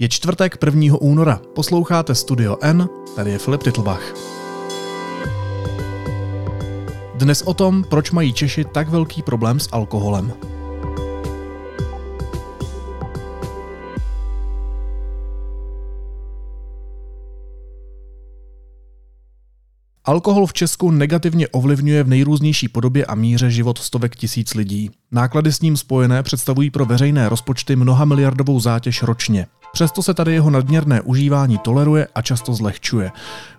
Je čtvrtek 1. února. Posloucháte Studio N, tady je Filip Titlbach. Dnes o tom, proč mají Češi tak velký problém s alkoholem. Alkohol v Česku negativně ovlivňuje v nejrůznější podobě a míře život stovek tisíc lidí. Náklady s ním spojené představují pro veřejné rozpočty mnoha miliardovou zátěž ročně. Přesto se tady jeho nadměrné užívání toleruje a často zlehčuje.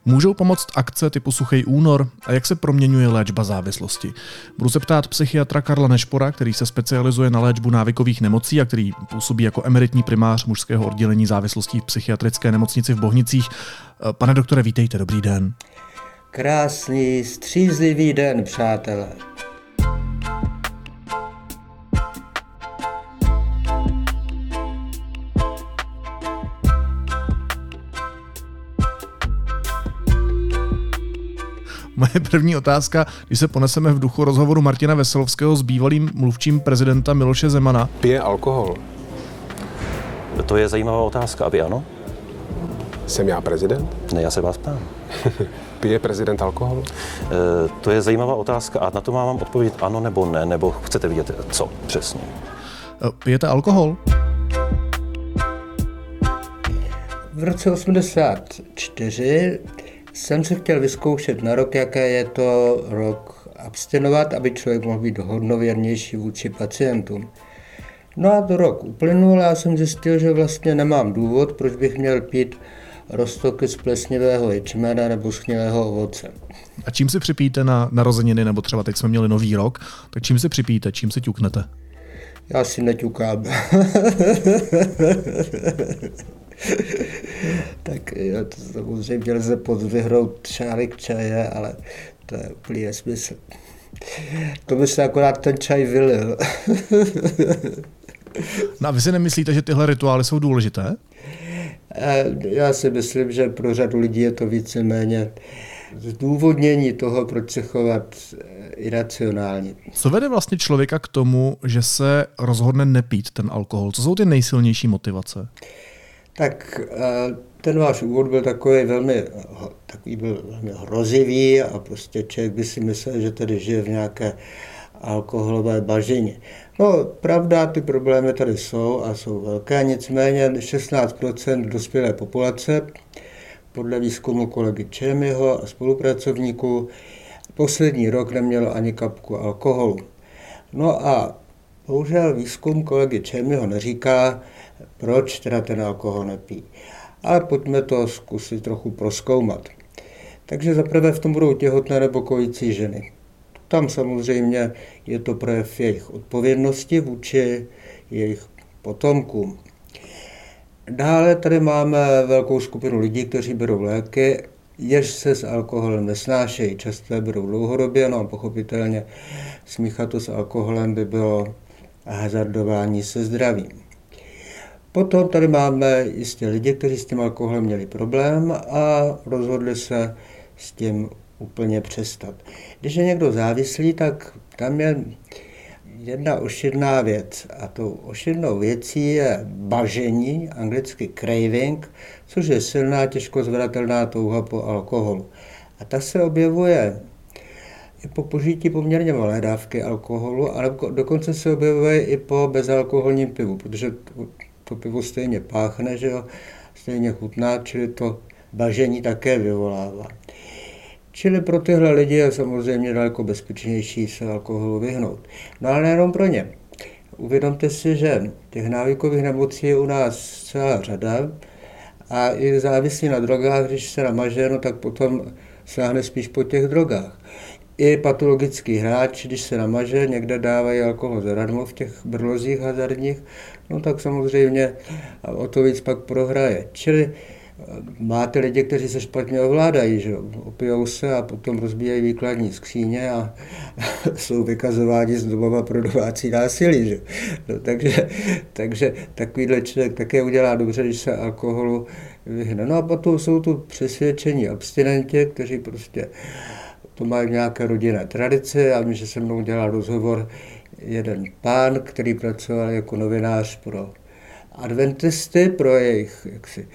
Můžou pomoct akce typu Suchý únor a jak se proměňuje léčba závislosti? Budu se ptát psychiatra Karla Nešpora, který se specializuje na léčbu návykových nemocí a který působí jako emeritní primář mužského oddělení závislostí v psychiatrické nemocnici v Bohnicích. Pane doktore, vítejte, dobrý den. Krásný, střízlivý den, přátelé. Moje první otázka, když se poneseme v duchu rozhovoru Martina Veselovského s bývalým mluvčím prezidenta Miloše Zemana. Pije alkohol. To je zajímavá otázka, aby ano? Jsem já prezident? Ne, já se vás ptám. Pije prezident alkohol? E, to je zajímavá otázka a na to mám odpovědět ano nebo ne, nebo chcete vidět co přesně? E, pijete alkohol? V roce 84 jsem se chtěl vyzkoušet na rok, jaké je to rok abstinovat, aby člověk mohl být hodnověrnější vůči pacientům. No a to rok uplynul a já jsem zjistil, že vlastně nemám důvod, proč bych měl pít roztoky z plesnivého ječmene nebo schnilého ovoce. A čím si připíte na narozeniny, nebo třeba teď jsme měli nový rok, tak čím si připíte, čím si ťuknete? Já si neťukám. tak jo, to samozřejmě lze podvyhnout šálek čaje, ale to je úplný nesmysl. To by se akorát ten čaj vylil. no a vy si nemyslíte, že tyhle rituály jsou důležité? Eh, já si myslím, že pro řadu lidí je to víceméně zdůvodnění toho, proč se chovat eh, iracionálně. Co vede vlastně člověka k tomu, že se rozhodne nepít ten alkohol? Co jsou ty nejsilnější motivace? Tak eh, ten váš úvod byl takový velmi, takový byl velmi hrozivý a prostě člověk by si myslel, že tady žije v nějaké alkoholové bažině. No, pravda, ty problémy tady jsou a jsou velké, nicméně 16% dospělé populace, podle výzkumu kolegy Čemyho a spolupracovníků, poslední rok nemělo ani kapku alkoholu. No a bohužel výzkum kolegy Čemyho neříká, proč teda ten alkohol nepí. Ale pojďme to zkusit trochu proskoumat. Takže zaprvé v tom budou těhotné nebo kojící ženy. Tam samozřejmě je to projev jejich odpovědnosti vůči jejich potomkům. Dále tady máme velkou skupinu lidí, kteří berou léky, jež se s alkoholem nesnášejí. Často je berou dlouhodobě, no a pochopitelně smíchat to s alkoholem by bylo hazardování se zdravím. Potom tady máme jistě lidi, kteří s tím alkoholem měli problém a rozhodli se s tím úplně přestat. Když je někdo závislý, tak tam je jedna ošidná věc. A tou ošidnou věcí je bažení, anglicky craving, což je silná, těžko zvratatelná touha po alkoholu. A ta se objevuje i po požití poměrně malé dávky alkoholu, ale dokonce se objevuje i po bezalkoholním pivu, protože to, to pivo stejně páchne, že jo, stejně chutná, čili to bažení také vyvolává. Čili pro tyhle lidi je samozřejmě daleko bezpečnější se alkoholu vyhnout. No ale nejenom pro ně. Uvědomte si, že těch návykových nemocí je u nás celá řada a i závislí na drogách, když se namaže, no tak potom sáhne spíš po těch drogách. I patologický hráč, když se namaže, někde dávají alkohol zadarmo v těch brlozích hazardních, no tak samozřejmě o to víc pak prohraje. Čili máte lidi, kteří se špatně ovládají, že opijou se a potom rozbíjají výkladní skříně a jsou vykazováni z domova pro domácí násilí. Že? No, takže, takže takovýhle člověk také udělá dobře, když se alkoholu vyhne. No a potom jsou tu přesvědčení abstinenti, kteří prostě to mají nějaké rodinné tradice a že se mnou dělal rozhovor jeden pán, který pracoval jako novinář pro adventisty pro jejich jaksi,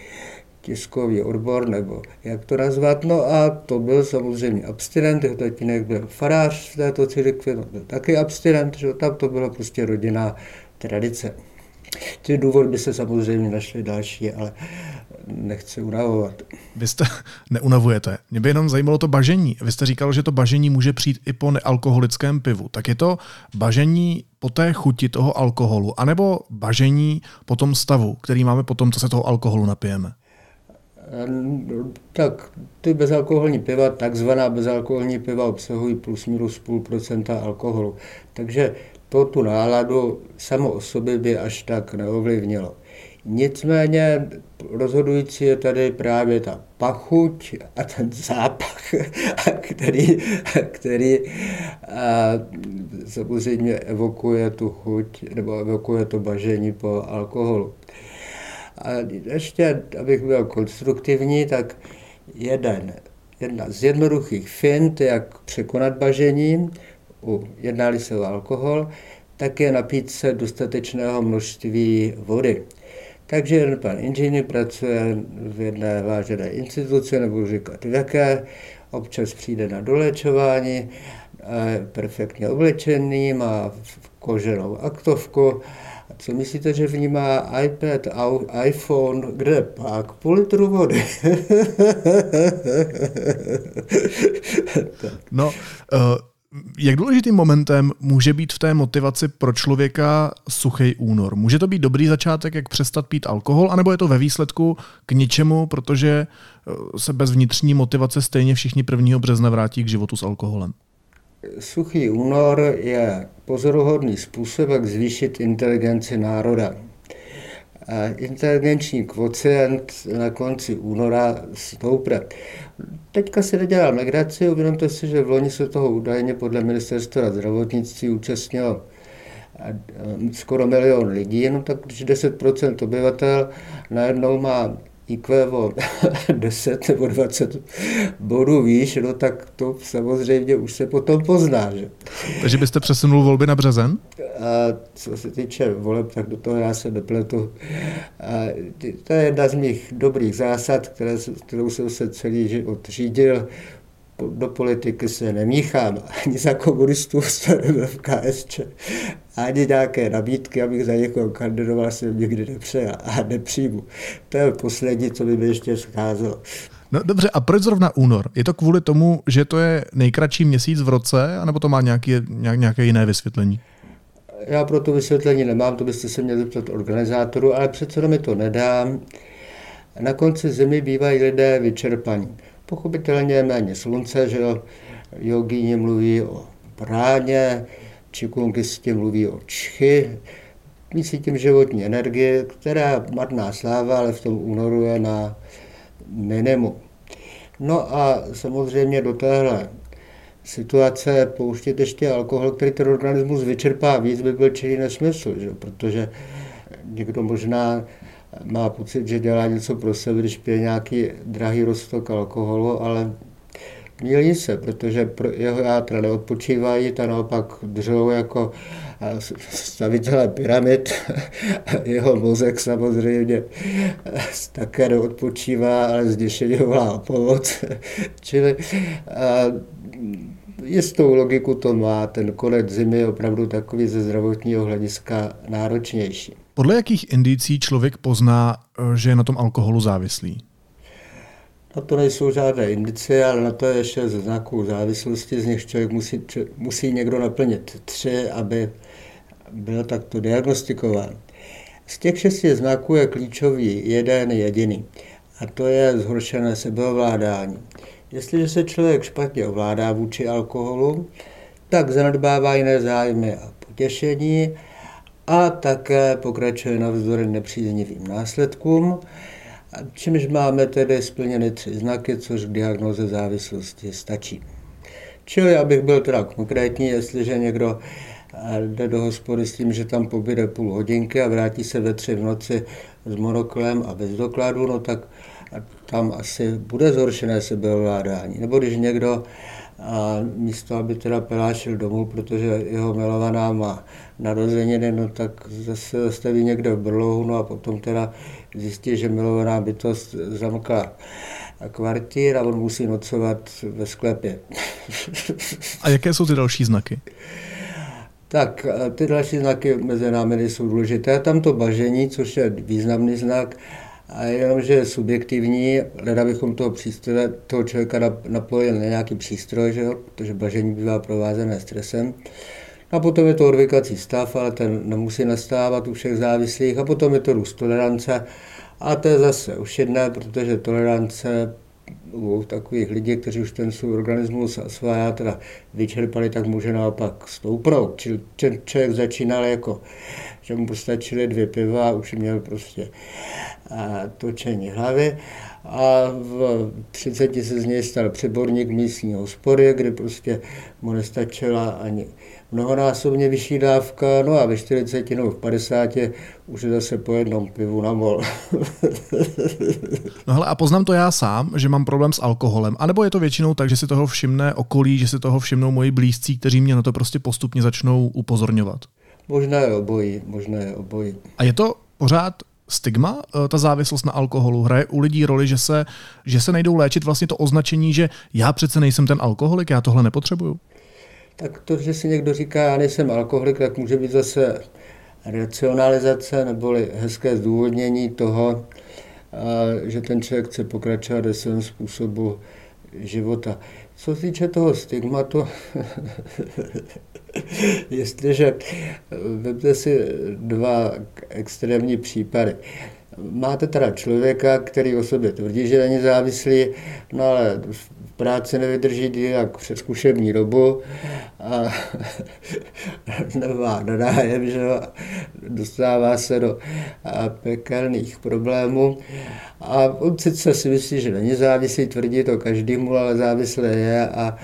tiskový odbor, nebo jak to nazvat. No a to byl samozřejmě abstinent, jeho tatínek byl farář v této církvi, no byl taky abstinent, že tam to byla prostě rodinná tradice. Ty důvody by se samozřejmě našly další, ale nechci unavovat. Vy jste neunavujete. Mě by jenom zajímalo to bažení. Vy jste říkal, že to bažení může přijít i po nealkoholickém pivu. Tak je to bažení po té chuti toho alkoholu, anebo bažení po tom stavu, který máme po tom, co se toho alkoholu napijeme? Tak ty bezalkoholní piva, takzvaná bezalkoholní piva obsahují plus minus půl procenta alkoholu. Takže to tu náladu samo o sobě by až tak neovlivnilo. Nicméně rozhodující je tady právě ta pachuť a ten zápach, který, který a, samozřejmě evokuje tu chuť nebo evokuje to bažení po alkoholu. A ještě, abych byl konstruktivní, tak jeden, jedna z jednoduchých fint, jak překonat bažení, jednali se o alkohol, tak je napít se dostatečného množství vody. Takže jeden pan inženýr pracuje v jedné vážené instituci, nebudu říkat jaké, občas přijde na dolečování, je perfektně oblečený, má koženou aktovku. Co myslíte, že v ní má iPad, iPhone, kde pak? Půl litru vody. no, uh jak důležitým momentem může být v té motivaci pro člověka suchý únor? Může to být dobrý začátek, jak přestat pít alkohol, anebo je to ve výsledku k ničemu, protože eh, se bez vnitřní motivace stejně všichni 1. března vrátí k životu s alkoholem? Suchý únor je pozoruhodný způsob, jak zvýšit inteligenci národa. Inteligenční kvocient na konci února stoupne. Teďka si nedělám legraci, uvědomte si, že v loni se toho údajně podle ministerstva zdravotnictví účastnilo skoro milion lidí, no tak když 10% obyvatel najednou má IQ o 10 nebo 20 bodů výš, no tak to samozřejmě už se potom pozná. Že? Takže byste přesunul volby na březen? A co se týče voleb, tak do toho já se nepletu. A to je jedna z mých dobrých zásad, které, kterou jsem se celý život řídil do politiky se nemíchám, ani za komunistů v KSČ, ani nějaké nabídky, abych za někoho kandidoval, jsem nikdy nepřejal a nepřijmu. To je poslední, co by mi ještě scházelo. No dobře, a proč zrovna únor? Je to kvůli tomu, že to je nejkratší měsíc v roce, anebo to má nějaké, nějaké jiné vysvětlení? Já pro to vysvětlení nemám, to byste se měli zeptat organizátoru, ale přece mi to nedám. Na konci zimy bývají lidé vyčerpaní. Pochopitelně méně slunce, že jo, jogíni mluví o bráně, čikungisti mluví o čchy, myslí tím životní energie, která marná sláva, ale v tom únoru je na minimum. No a samozřejmě do téhle situace pouštět ještě alkohol, který ten organismus vyčerpá víc, by byl čili nesmysl, že? protože někdo možná má pocit, že dělá něco pro sebe, když pije nějaký drahý roztok alkoholu, ale Mílí se, protože pro jeho játra neodpočívají, ta naopak držou jako stavitelé pyramid. jeho mozek samozřejmě také neodpočívá, ale zděšeně volá pomoc. Čili jistou logiku to má, ten konec zimy je opravdu takový ze zdravotního hlediska náročnější. Podle jakých indicí člověk pozná, eh, že je na tom alkoholu závislý? Na to nejsou žádné indicie, ale na to je ještě ze znaků závislosti, z nich člověk musí, musí někdo naplnit tři, aby byl takto diagnostikován. Z těch šesti znaků je klíčový jeden jediný, a to je zhoršené sebeovládání. Jestliže se člověk špatně ovládá vůči alkoholu, tak zanedbává jiné zájmy a potěšení a také pokračuje navzdory nepříznivým následkům, čímž máme tedy splněny tři znaky, což k diagnoze závislosti stačí. Čili, abych byl teda konkrétní, jestliže někdo eh, jde do hospody s tím, že tam pobyde půl hodinky a vrátí se ve tři v noci s monoklem a bez dokladu, no tak tam asi bude zhoršené sebeovládání. Nebo když někdo a místo, aby teda pelášil domů, protože jeho milovaná má narozeniny, no tak zase zastaví někde v brlohu, no a potom teda zjistí, že milovaná bytost zamkla kvartír a on musí nocovat ve sklepě. A jaké jsou ty další znaky? Tak, ty další znaky mezi námi jsou důležité. Tam to bažení, což je významný znak, a jenom, že je subjektivní, leda bychom toho, přístroje, toho člověka napojili na nějaký přístroj, že jo? protože bažení bývá provázené stresem. A potom je to odvykací stav, ale ten nemusí nastávat u všech závislých. A potom je to růst tolerance. A to je zase už jedné, protože tolerance u takových lidí, kteří už ten svůj organismus a svá já teda vyčerpali, tak může naopak stoupnout. Čili člověk začínal jako, že mu postačily dvě piva a už měl prostě točení hlavy a v 30 se z něj stal přeborník místní hospody, kde prostě mu nestačila ani mnohonásobně vyšší dávka, no a ve 40 nebo v 50 už je zase po jednom pivu na mol. no hele, a poznám to já sám, že mám problém s alkoholem, anebo je to většinou tak, že si toho všimne okolí, že si toho všimnou moji blízcí, kteří mě na to prostě postupně začnou upozorňovat? Možná je obojí, možná je obojí. A je to pořád stigma, eh, ta závislost na alkoholu? Hraje u lidí roli, že se, že se nejdou léčit vlastně to označení, že já přece nejsem ten alkoholik, já tohle nepotřebuju? Tak to, že si někdo říká, já nejsem alkoholik, tak může být zase racionalizace neboli hezké zdůvodnění toho, eh, že ten člověk chce pokračovat ve svém způsobu života. Co se týče toho stigmatu, jestliže vezmete si dva extrémní případy. Máte teda člověka, který o sobě tvrdí, že není závislý, no ale práci nevydrží jak přes zkušební dobu a nemá nadájem, že dostává se do pekelných problémů. A on sice si myslí, že není závislý, tvrdí to každému, ale závislé je a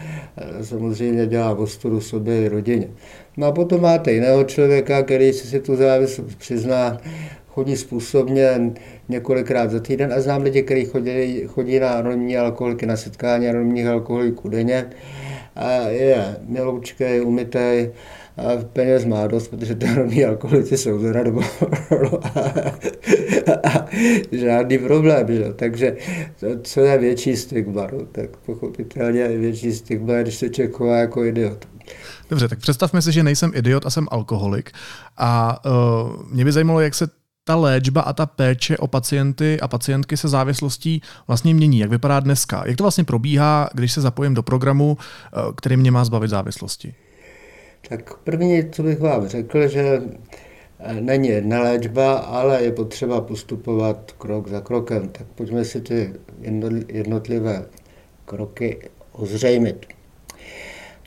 samozřejmě dělá ostudu sobě i rodině. No a potom máte jiného člověka, který si tu závislost přizná, chodí způsobně několikrát za týden a znám lidi, kteří chodí, chodí na anonimní alkoholiky, na setkání anonimních alkoholiků denně a je miloučkej, umytej, a peněz má dost, protože ty anonimní alkoholici jsou zadarmo a žádný problém, že? takže to, co je větší stigma, no, tak pochopitelně větší stigma, když se člověk chová jako idiot. Dobře, tak představme si, že nejsem idiot a jsem alkoholik. A uh, mě by zajímalo, jak se ta léčba a ta péče o pacienty a pacientky se závislostí vlastně mění. Jak vypadá dneska? Jak to vlastně probíhá, když se zapojím do programu, eh, který mě má zbavit závislosti? Tak první, co bych vám řekl, že eh, není jedna léčba, ale je potřeba postupovat krok za krokem. Tak pojďme si ty jednotlivé kroky ozřejmit.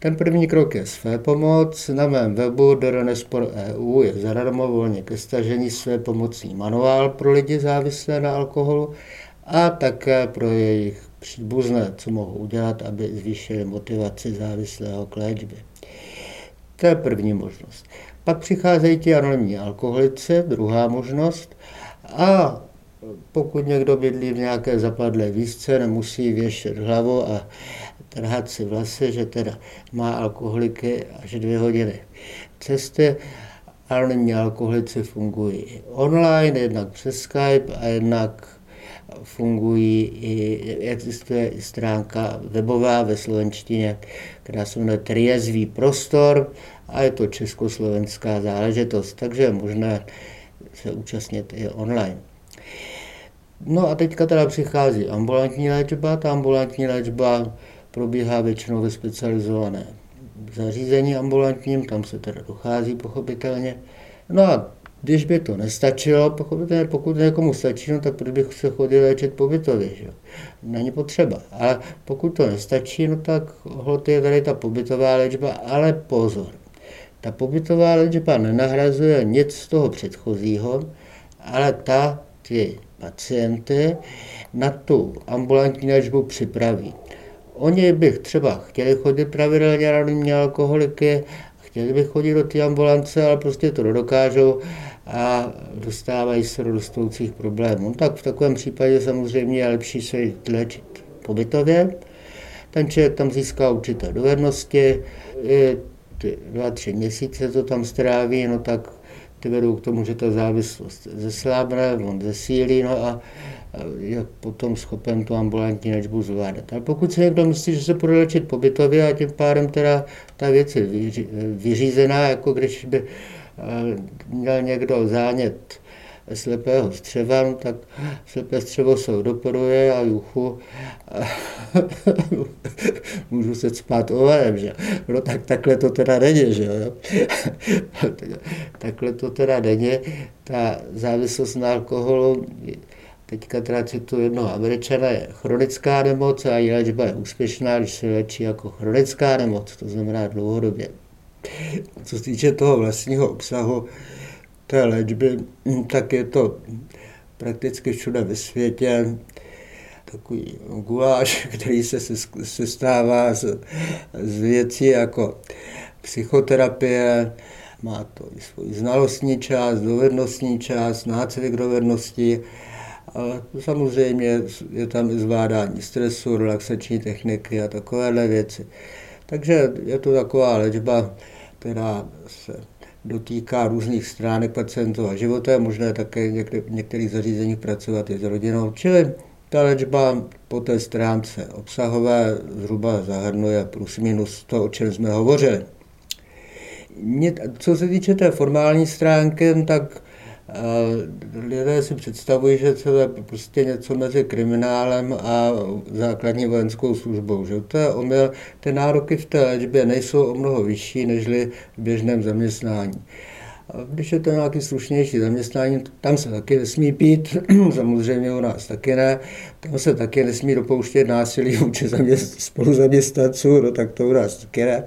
Ten první krok je své pomoc. Na mém webu DRNespor.eu je zadarmo volně ke stažení své pomocný manuál pro lidi závislé na alkoholu a také pro jejich příbuzné, co mohou udělat, aby zvýšili motivaci závislého k léčbě. To je první možnost. Pak přicházejí ti anonimní alkoholici, druhá možnost. A pokud někdo bydlí v nějaké zapadlé výzce, nemusí věšet hlavu a trhat si vlasy, že teda má alkoholiky až dvě hodiny cesty. Anonimní alkoholici fungují online, jednak přes Skype a jednak fungují i, existuje i stránka webová ve slovenštině, která se jmenuje Triezvý prostor a je to československá záležitost, takže je možné se účastnit i online. No a teďka teda přichází ambulantní léčba. Ta ambulantní léčba probíhá většinou ve specializované zařízení ambulantním, tam se teda dochází pochopitelně. No a když by to nestačilo, pochopitelně pokud někomu stačí, no tak proč bych se chodil léčit pobytově, že? Není potřeba. Ale pokud to nestačí, no tak hlot je tady ta pobytová léčba, ale pozor. Ta pobytová léčba nenahrazuje nic z toho předchozího, ale ta ty pacienty na tu ambulantní léčbu připraví. Oni bych třeba chtěli chodit pravidelně anonimní alkoholiky, chtěli by chodit do té ambulance, ale prostě to nedokážou a dostávají se do rostoucích problémů. Tak v takovém případě samozřejmě je lepší se léčit pobytově. ten člověk tam získá určité dovednosti, i ty dva, tři měsíce to tam stráví, no tak ty vedou k tomu, že ta závislost zeslábne, on zesílí, no a je potom schopen tu ambulantní léčbu zvládat. Ale pokud si někdo myslí, že se bude léčit pobytově a tím pádem teda ta věc je vyřízená, jako když by eh, měl někdo zánět slepého střeva, no tak slepé střevo se doporuje a juchu můžu se spát ovalem, že No tak takhle to teda není, že jo. takhle to teda není. Ta závislost na alkoholu Teďka teda cituji jednoho američana, je chronická nemoc a její léčba je úspěšná, když se léčí jako chronická nemoc, to znamená dlouhodobě. Co se týče toho vlastního obsahu té léčby, tak je to prakticky všude ve světě. Takový guláš, který se sestává z, z věcí jako psychoterapie, má to i svůj znalostní část, dovednostní část, nácvik dovedností, ale samozřejmě je tam i zvládání stresu, relaxační techniky a takovéhle věci. Takže je to taková léčba, která se dotýká různých stránek pacientů a života. Je možné také v některých zařízeních pracovat i s rodinou. Čili ta léčba po té stránce obsahové zhruba zahrnuje plus minus to, o čem jsme hovořili. Co se týče té formální stránky, tak lidé si představují, že to je prostě něco mezi kriminálem a základní vojenskou službou. Že? To je omyl. Ty nároky v té léčbě nejsou o mnoho vyšší než v běžném zaměstnání. A když je to nějaký slušnější zaměstnání, tam se taky nesmí pít, samozřejmě u nás taky ne, tam se taky nesmí dopouštět násilí vůči spoluzaměstnanců, no tak to u nás taky ne.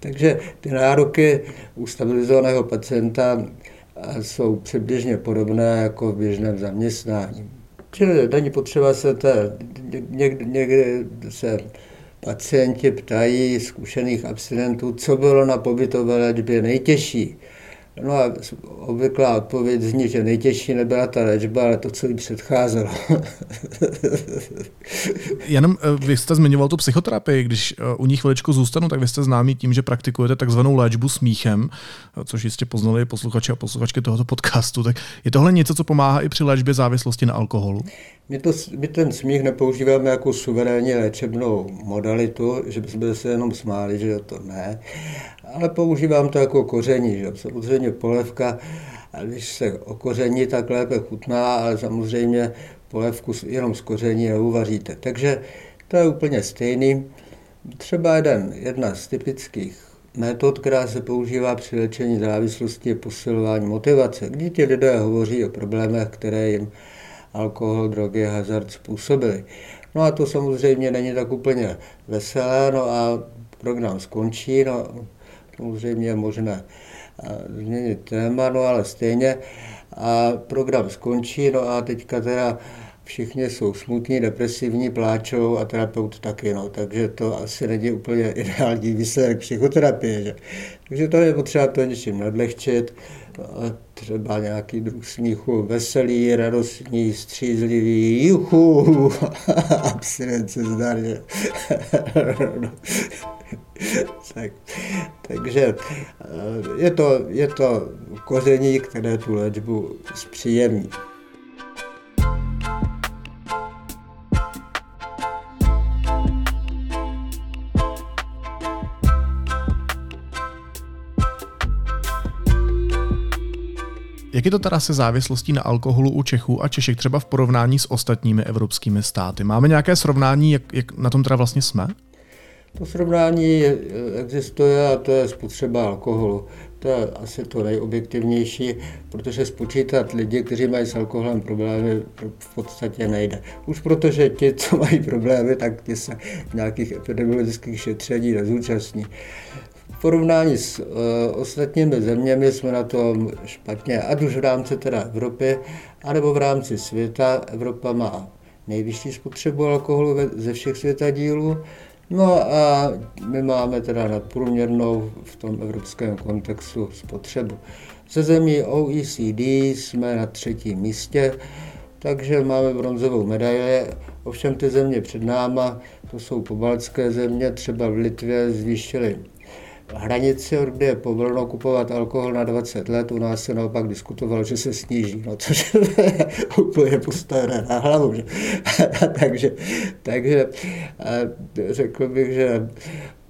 Takže ty nároky u stabilizovaného pacienta jsou přibližně podobné jako v běžném zaměstnání. Čili není potřeba se té, někdy, někdy se pacienti ptají zkušených abstinentů, co bylo na pobytové léčbě nejtěžší. No a obvyklá odpověď zní, že nejtěžší nebyla ta léčba, ale to, co jí předcházelo. Jenom eh, vy jste zmiňoval tu psychoterapii, když eh, u nich chviličku zůstanu, tak vy jste známý tím, že praktikujete takzvanou léčbu smíchem, eh, což jistě poznali posluchači a posluchačky tohoto podcastu. Tak je tohle něco, co pomáhá i při léčbě závislosti na alkoholu? My, to, my ten smích nepoužíváme jako suverénní léčebnou modalitu, že bychom se jenom smáli, že to ne, ale používám to jako koření. Že? Samozřejmě polevka, když se okoření, tak lépe chutná, ale samozřejmě polevku jenom z koření neuvaříte. Takže to je úplně stejný. Třeba jeden, jedna z typických metod, která se používá při léčení závislosti, je posilování motivace, kdy ti lidé hovoří o problémech, které jim alkohol, drogy, hazard způsobili. No a to samozřejmě není tak úplně veselé, no a program skončí, no samozřejmě je možné změnit téma, no ale stejně a program skončí, no a teďka teda všichni jsou smutní, depresivní, pláčou a terapeut taky, no, takže to asi není úplně ideální výsledek psychoterapie. Že? Takže to je potřeba to něčím nadlehčit, třeba nějaký druh smíchu veselý, radostný, střízlivý, juchu, abstinence zdar, že? tak, takže eh, je to, je to koření, které tu léčbu zpříjemní. Jak je to teda se závislostí na alkoholu u Čechů a Češek třeba v porovnání s ostatními evropskými státy? Máme nějaké srovnání, jak, jak na tom teda vlastně jsme? To srovnání existuje a to je spotřeba alkoholu. To je asi to nejobjektivnější, protože spočítat lidi, kteří mají s alkoholem problémy, v podstatě nejde. Už protože ti, co mají problémy, tak ti se nějakých epidemiologických šetření nezúčastní porovnání s uh, ostatními zeměmi jsme na tom špatně, ať už v rámci teda Evropy, anebo v rámci světa. Evropa má nejvyšší spotřebu alkoholu ze všech světadílů, no a my máme teda nadprůměrnou v tom evropském kontextu spotřebu. Ze zemí OECD jsme na třetím místě, takže máme bronzovou medaili. Ovšem ty země před náma, to jsou pobaltské země, třeba v Litvě zvýšili hranici, kde je povoleno kupovat alkohol na 20 let, u nás se naopak diskutovalo, že se sníží, no což je úplně postavené na hlavu. Že? takže, takže řekl bych, že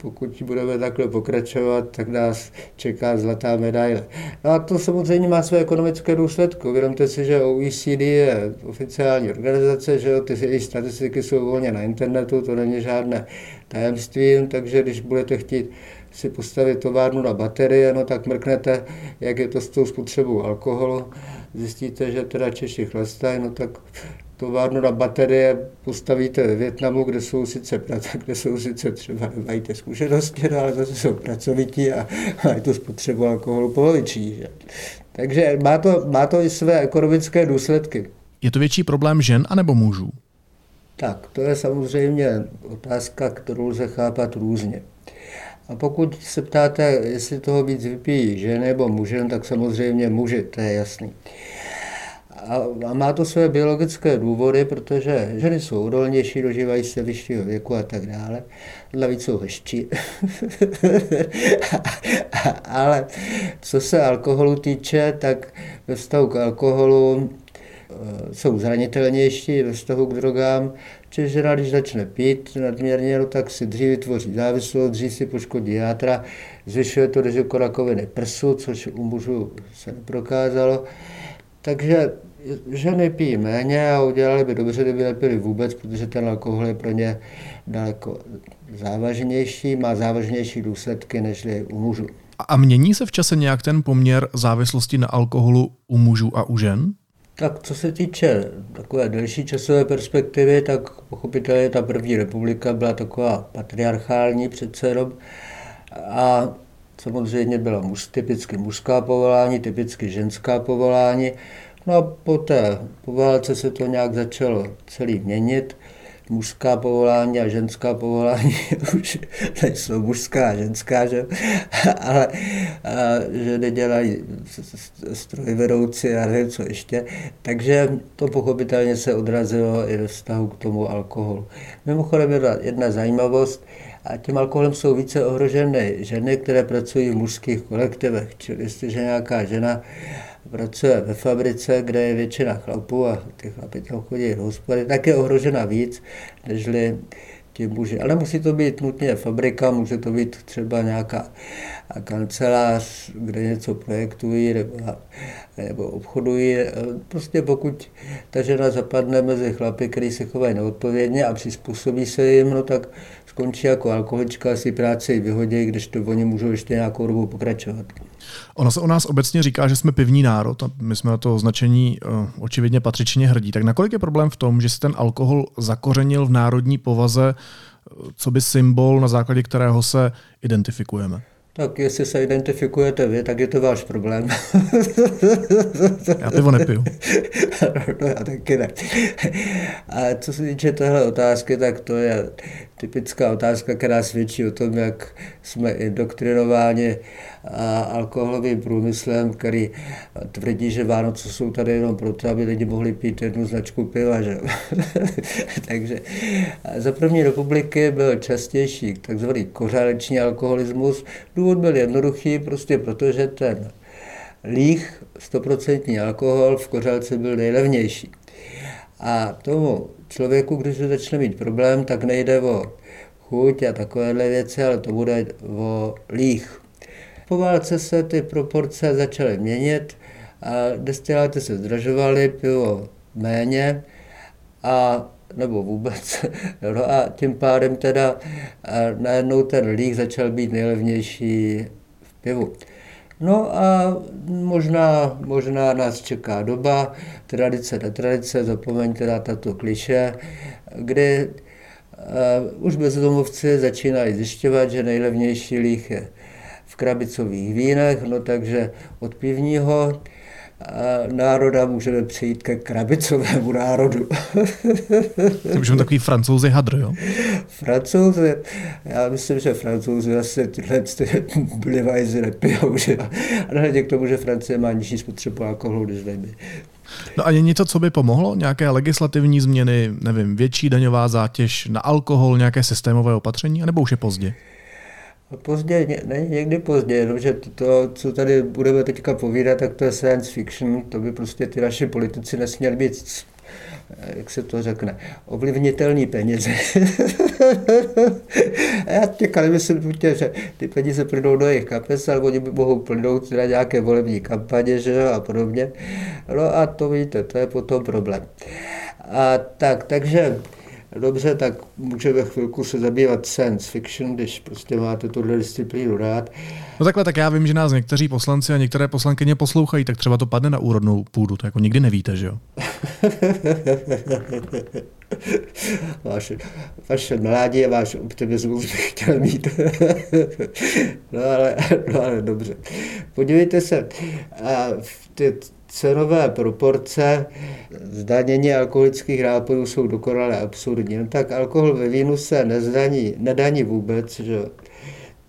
pokud budeme takhle pokračovat, tak nás čeká zlatá medaile. No a to samozřejmě má své ekonomické důsledky. Uvědomte si, že OECD je oficiální organizace, že ty její statistiky jsou volně na internetu, to není žádné tajemství, takže když budete chtít si postavit továrnu na baterie, no tak mrknete, jak je to s tou spotřebou alkoholu, zjistíte, že teda Češi chlastají, no tak továrnu na baterie postavíte ve Větnamu, kde jsou sice, kde jsou sice třeba mají ty zkušenosti, no, ale zase jsou pracovití a mají tu spotřebu alkoholu polovičí. Že? Takže má to, má to i své ekonomické důsledky. Je to větší problém žen anebo mužů? Tak, to je samozřejmě otázka, kterou lze chápat různě. A pokud se ptáte, jestli toho víc vypijí ženy nebo muže, tak samozřejmě muži, to je jasný. A má to své biologické důvody, protože ženy jsou odolnější, dožívají se vyššího věku a tak dále. Navíc jsou hezčí. Ale co se alkoholu týče, tak ve vztahu k alkoholu jsou zranitelnější ve vztahu k drogám, čiže žena, když začne pít nadměrně, no, tak si dřív vytvoří závislost, dřív si poškodí játra, zvyšuje to riziko rakoviny prsu, což u mužů se neprokázalo. Takže ženy pijí méně a udělali by dobře, kdyby nepili vůbec, protože ten alkohol je pro ně daleko závažnější, má závažnější důsledky než u mužů. A mění se v čase nějak ten poměr závislosti na alkoholu u mužů a u žen? Tak co se týče takové delší časové perspektivy, tak pochopitelně ta první republika byla taková patriarchální přece jenom a samozřejmě byla muž, typicky mužská povolání, typicky ženská povolání. No a poté po válce se to nějak začalo celý měnit mužská povolání a ženská povolání už nejsou mužská a ženská, že? ale a, že nedělají strojvedoucí a nevím co ještě. Takže to pochopitelně se odrazilo i ve vztahu k tomu alkoholu. Mimochodem jedna, jedna zajímavost, a tím alkoholem jsou více ohrožené ženy, které pracují v mužských kolektivech. Čili jestliže nějaká žena pracuje ve fabrice, kde je většina chlapů a ty chlapy tam chodí do hospody, tak je ohrožena víc, nežli ti muži. Ale musí to být nutně fabrika, může to být třeba nějaká kancelář, kde něco projektují nebo, nebo obchodují. Prostě pokud ta žena zapadne mezi chlapy, který se chovají neodpovědně a přizpůsobí se jim, no tak skončí jako alkoholička, si práci vyhodí, když to oni můžou ještě nějakou dobu pokračovat. Ono se o nás obecně říká, že jsme pivní národ a my jsme na to označení uh, očividně patřičně hrdí. Tak nakolik je problém v tom, že se ten alkohol zakořenil v národní povaze, uh, co by symbol, na základě kterého se identifikujeme? Tak jestli se identifikujete vy, tak je to váš problém. Já pivo nepiju. no já taky ne. A co se týče téhle otázky, tak to je typická otázka, která svědčí o tom, jak jsme indoktrinováni alkoholovým průmyslem, který tvrdí, že Vánoce jsou tady jenom proto, aby lidi mohli pít jednu značku piva. Že? Takže za první republiky byl častější takzvaný kořáleční alkoholismus. Důvod byl jednoduchý, prostě protože ten líh, 100% alkohol v kořálce byl nejlevnější. A tomu člověku, když se začne mít problém, tak nejde o chuť a takovéhle věci, ale to bude o líh. Po válce se ty proporce začaly měnit a destiláty se zdražovaly, pivo méně a nebo vůbec. No a tím pádem teda najednou ten líh začal být nejlevnější v pivu. No a možná, možná nás čeká doba, tradice na tradice, zapomeňte na tato kliše, kdy uh, už bezdomovci začínají zjišťovat, že nejlevnější líh je v krabicových vínech, no takže od pivního národa můžeme přejít ke krabicovému národu. To už takový francouzi hadr, jo? Francouzi, já myslím, že francouzi asi tyhle ty blivajzy nepijou, že? A nehledě k tomu, že Francie má nižší spotřebu alkoholu než my. No a je něco, co by pomohlo? Nějaké legislativní změny, nevím, větší daňová zátěž na alkohol, nějaké systémové opatření, anebo už je pozdě? Pozdě, není někdy pozdě, jenomže to, co tady budeme teďka povídat, tak to je science fiction, to by prostě ty naši politici nesměli být jak se to řekne, ovlivnitelný peníze. já těka nemyslím tě, že ty peníze plynou do jejich kapes, ale oni by mohou plynout na nějaké volební kampaně že jo, a podobně. No a to víte, to je potom problém. A tak, takže dobře, tak můžeme chvilku se zabývat science fiction, když prostě máte tuhle disciplínu rád. No takhle, tak já vím, že nás někteří poslanci a některé poslankyně poslouchají, tak třeba to padne na úrodnou půdu, to jako nikdy nevíte, že jo? vaše, vaše mládí a váš optimismus bych chtěl mít. no, ale, no ale dobře. Podívejte se, ty cenové proporce zdanění alkoholických nápojů jsou dokonale absurdní. No tak alkohol ve vínu se nezdaní, nedaní vůbec, že?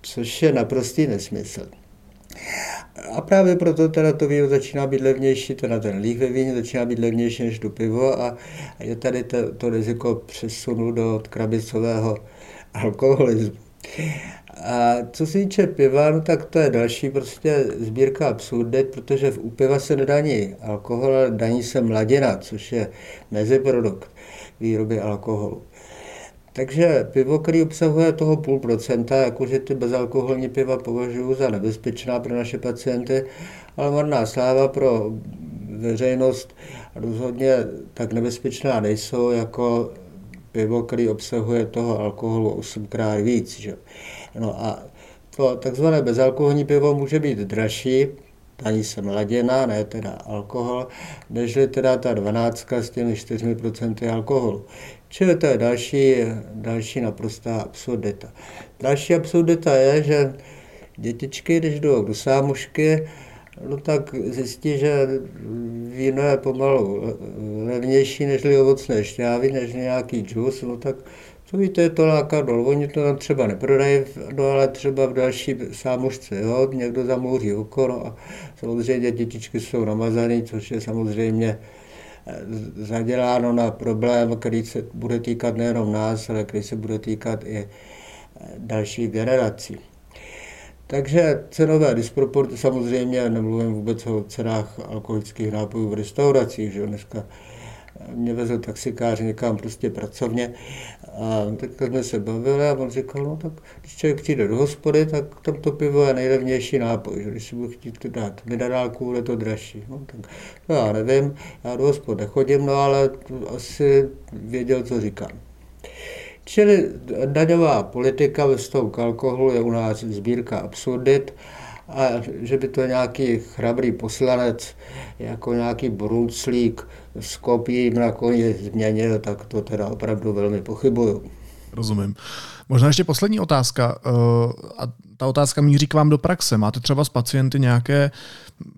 což je naprostý nesmysl. A právě proto teda to víno začíná být levnější, teda ten líh ve víně začíná být levnější než to pivo a je tady to, to riziko přesunu do krabicového alkoholismu. A co se týče piva, no tak to je další prostě sbírka absurdet, protože v piva se nedaní alkohol, ale daní se mladina, což je meziprodukt výroby alkoholu. Takže pivo, který obsahuje toho půl procenta, jakože ty bezalkoholní piva považuji za nebezpečná pro naše pacienty, ale marná sláva pro veřejnost rozhodně tak nebezpečná nejsou jako pivo, který obsahuje toho alkoholu osmkrát víc. Že? No a to takzvané bezalkoholní pivo může být dražší, ani se mladěna, ne teda alkohol, nežli teda ta dvanáctka s těmi 4% alkoholu. Čili to je další, další naprostá absurdita. Další absurdita je, že dětičky, když jdou do sámušky, no tak zjistí, že víno je pomalu levnější než ovocné šťávy, než nějaký džus, no tak co víte, to lákadlo. Oni to tam třeba neprodají, no ale třeba v další sámošce, jo, někdo zamouří oko, no a samozřejmě dětičky jsou namazané, což je samozřejmě eh, zaděláno na problém, který se bude týkat nejenom nás, ale který se bude týkat i eh, další generací. Takže cenové disproporce, samozřejmě nemluvím vůbec o cenách alkoholických nápojů v restauracích, že dneska mě vezl taxikář někam prostě pracovně a tak jsme se bavili a on říkal, no tak když člověk přijde do hospody, tak tam to pivo je nejlevnější nápoj, že když si budu chtít dát minerálku, je to dražší. No, tak to já nevím, já do hospod nechodím, no ale asi věděl, co říkám. Čili daňová politika ve vztahu k alkoholu je u nás sbírka absurdit a že by to nějaký chrabrý poslanec, jako nějaký bruclík s kopií na koni změnil, tak to teda opravdu velmi pochybuju. Rozumím. Možná ještě poslední otázka. Eh, a ta otázka míří k vám do praxe. Máte třeba s pacienty nějaké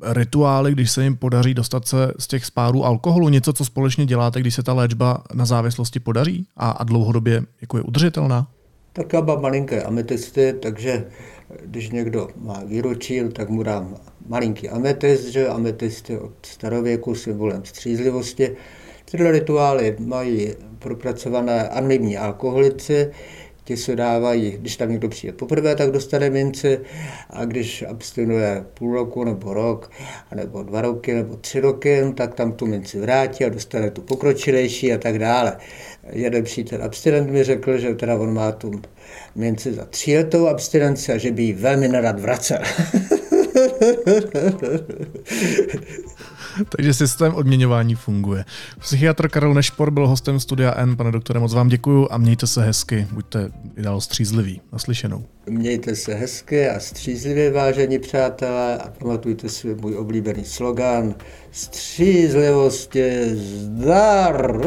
rituály, když se jim podaří dostat se z těch spárů alkoholu? Něco, co společně děláte, když se ta léčba na závislosti podaří a, a dlouhodobě jako je udržitelná? Tak já mám malinké ametisty, takže když někdo má výročí, tak mu dám malinký ametist, že ametist je od starověku symbolem střízlivosti. Tyhle rituály mají propracované anonimní alkoholici, ti se dávají, když tam někdo přijde poprvé, tak dostane minci a když abstinuje půl roku nebo rok, nebo dva roky nebo tři roky, tak tam tu minci vrátí a dostane tu pokročilejší a tak dále. Jeden přítel abstinent mi řekl, že teda on má tu minci za tříletou abstinenci a že by ji velmi nerad vracel. Takže systém odměňování funguje. Psychiatr Karel Nešpor byl hostem Studia N. Pane doktore, moc vám děkuju a mějte se hezky. Buďte dál střízliví. Naslyšenou. Mějte se hezky a střízlivě, vážení přátelé, a pamatujte si můj oblíbený slogan Střízlivost je zdar!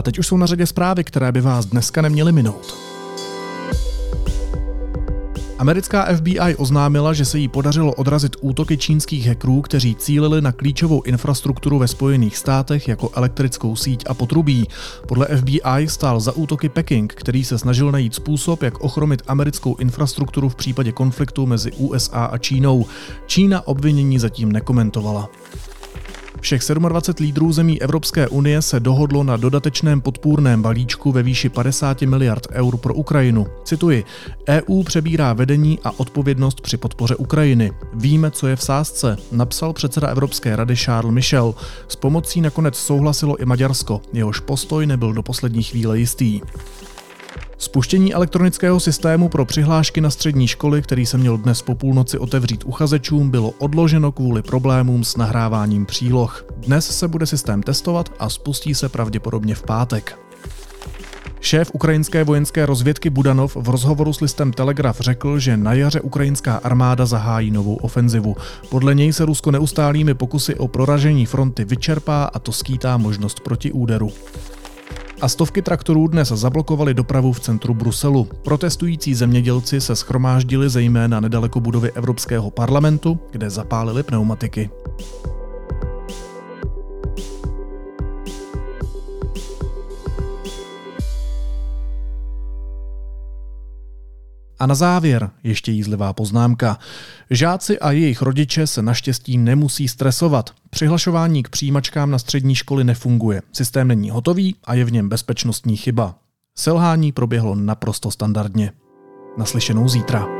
A teď už jsou na řadě zprávy, které by vás dneska neměly minout. Americká FBI oznámila, že se jí podařilo odrazit útoky čínských hackerů, kteří cílili na klíčovou infrastrukturu ve Spojených státech jako elektrickou síť a potrubí. Podle FBI stál za útoky Peking, který se snažil najít způsob, jak ochromit americkou infrastrukturu v případě konfliktu mezi USA a Čínou. Čína obvinění zatím nekomentovala. Všech 27 lídrů zemí Evropské unie se dohodlo na dodatečném podpůrném balíčku ve výši 50 miliard eur pro Ukrajinu. Cituji, EU přebírá vedení a odpovědnost při podpoře Ukrajiny. Víme, co je v sázce, napsal předseda Evropské rady Charles Michel. S pomocí nakonec souhlasilo i Maďarsko, jehož postoj nebyl do poslední chvíle jistý. Spuštění elektronického systému pro přihlášky na střední školy, který se měl dnes po půlnoci otevřít uchazečům, bylo odloženo kvůli problémům s nahráváním příloh. Dnes se bude systém testovat a spustí se pravděpodobně v pátek. Šéf ukrajinské vojenské rozvědky Budanov v rozhovoru s listem Telegraf řekl, že na jaře ukrajinská armáda zahájí novou ofenzivu. Podle něj se Rusko neustálými pokusy o proražení fronty vyčerpá a to skýtá možnost proti úderu a stovky traktorů dnes zablokovaly dopravu v centru Bruselu. Protestující zemědělci se schromáždili zejména nedaleko budovy Evropského parlamentu, kde zapálili pneumatiky. A na závěr ještě jízlivá poznámka. Žáci a jejich rodiče se naštěstí nemusí stresovat. Přihlašování k přijímačkám na střední školy nefunguje. Systém není hotový a je v něm bezpečnostní chyba. Selhání proběhlo naprosto standardně. Naslyšenou zítra.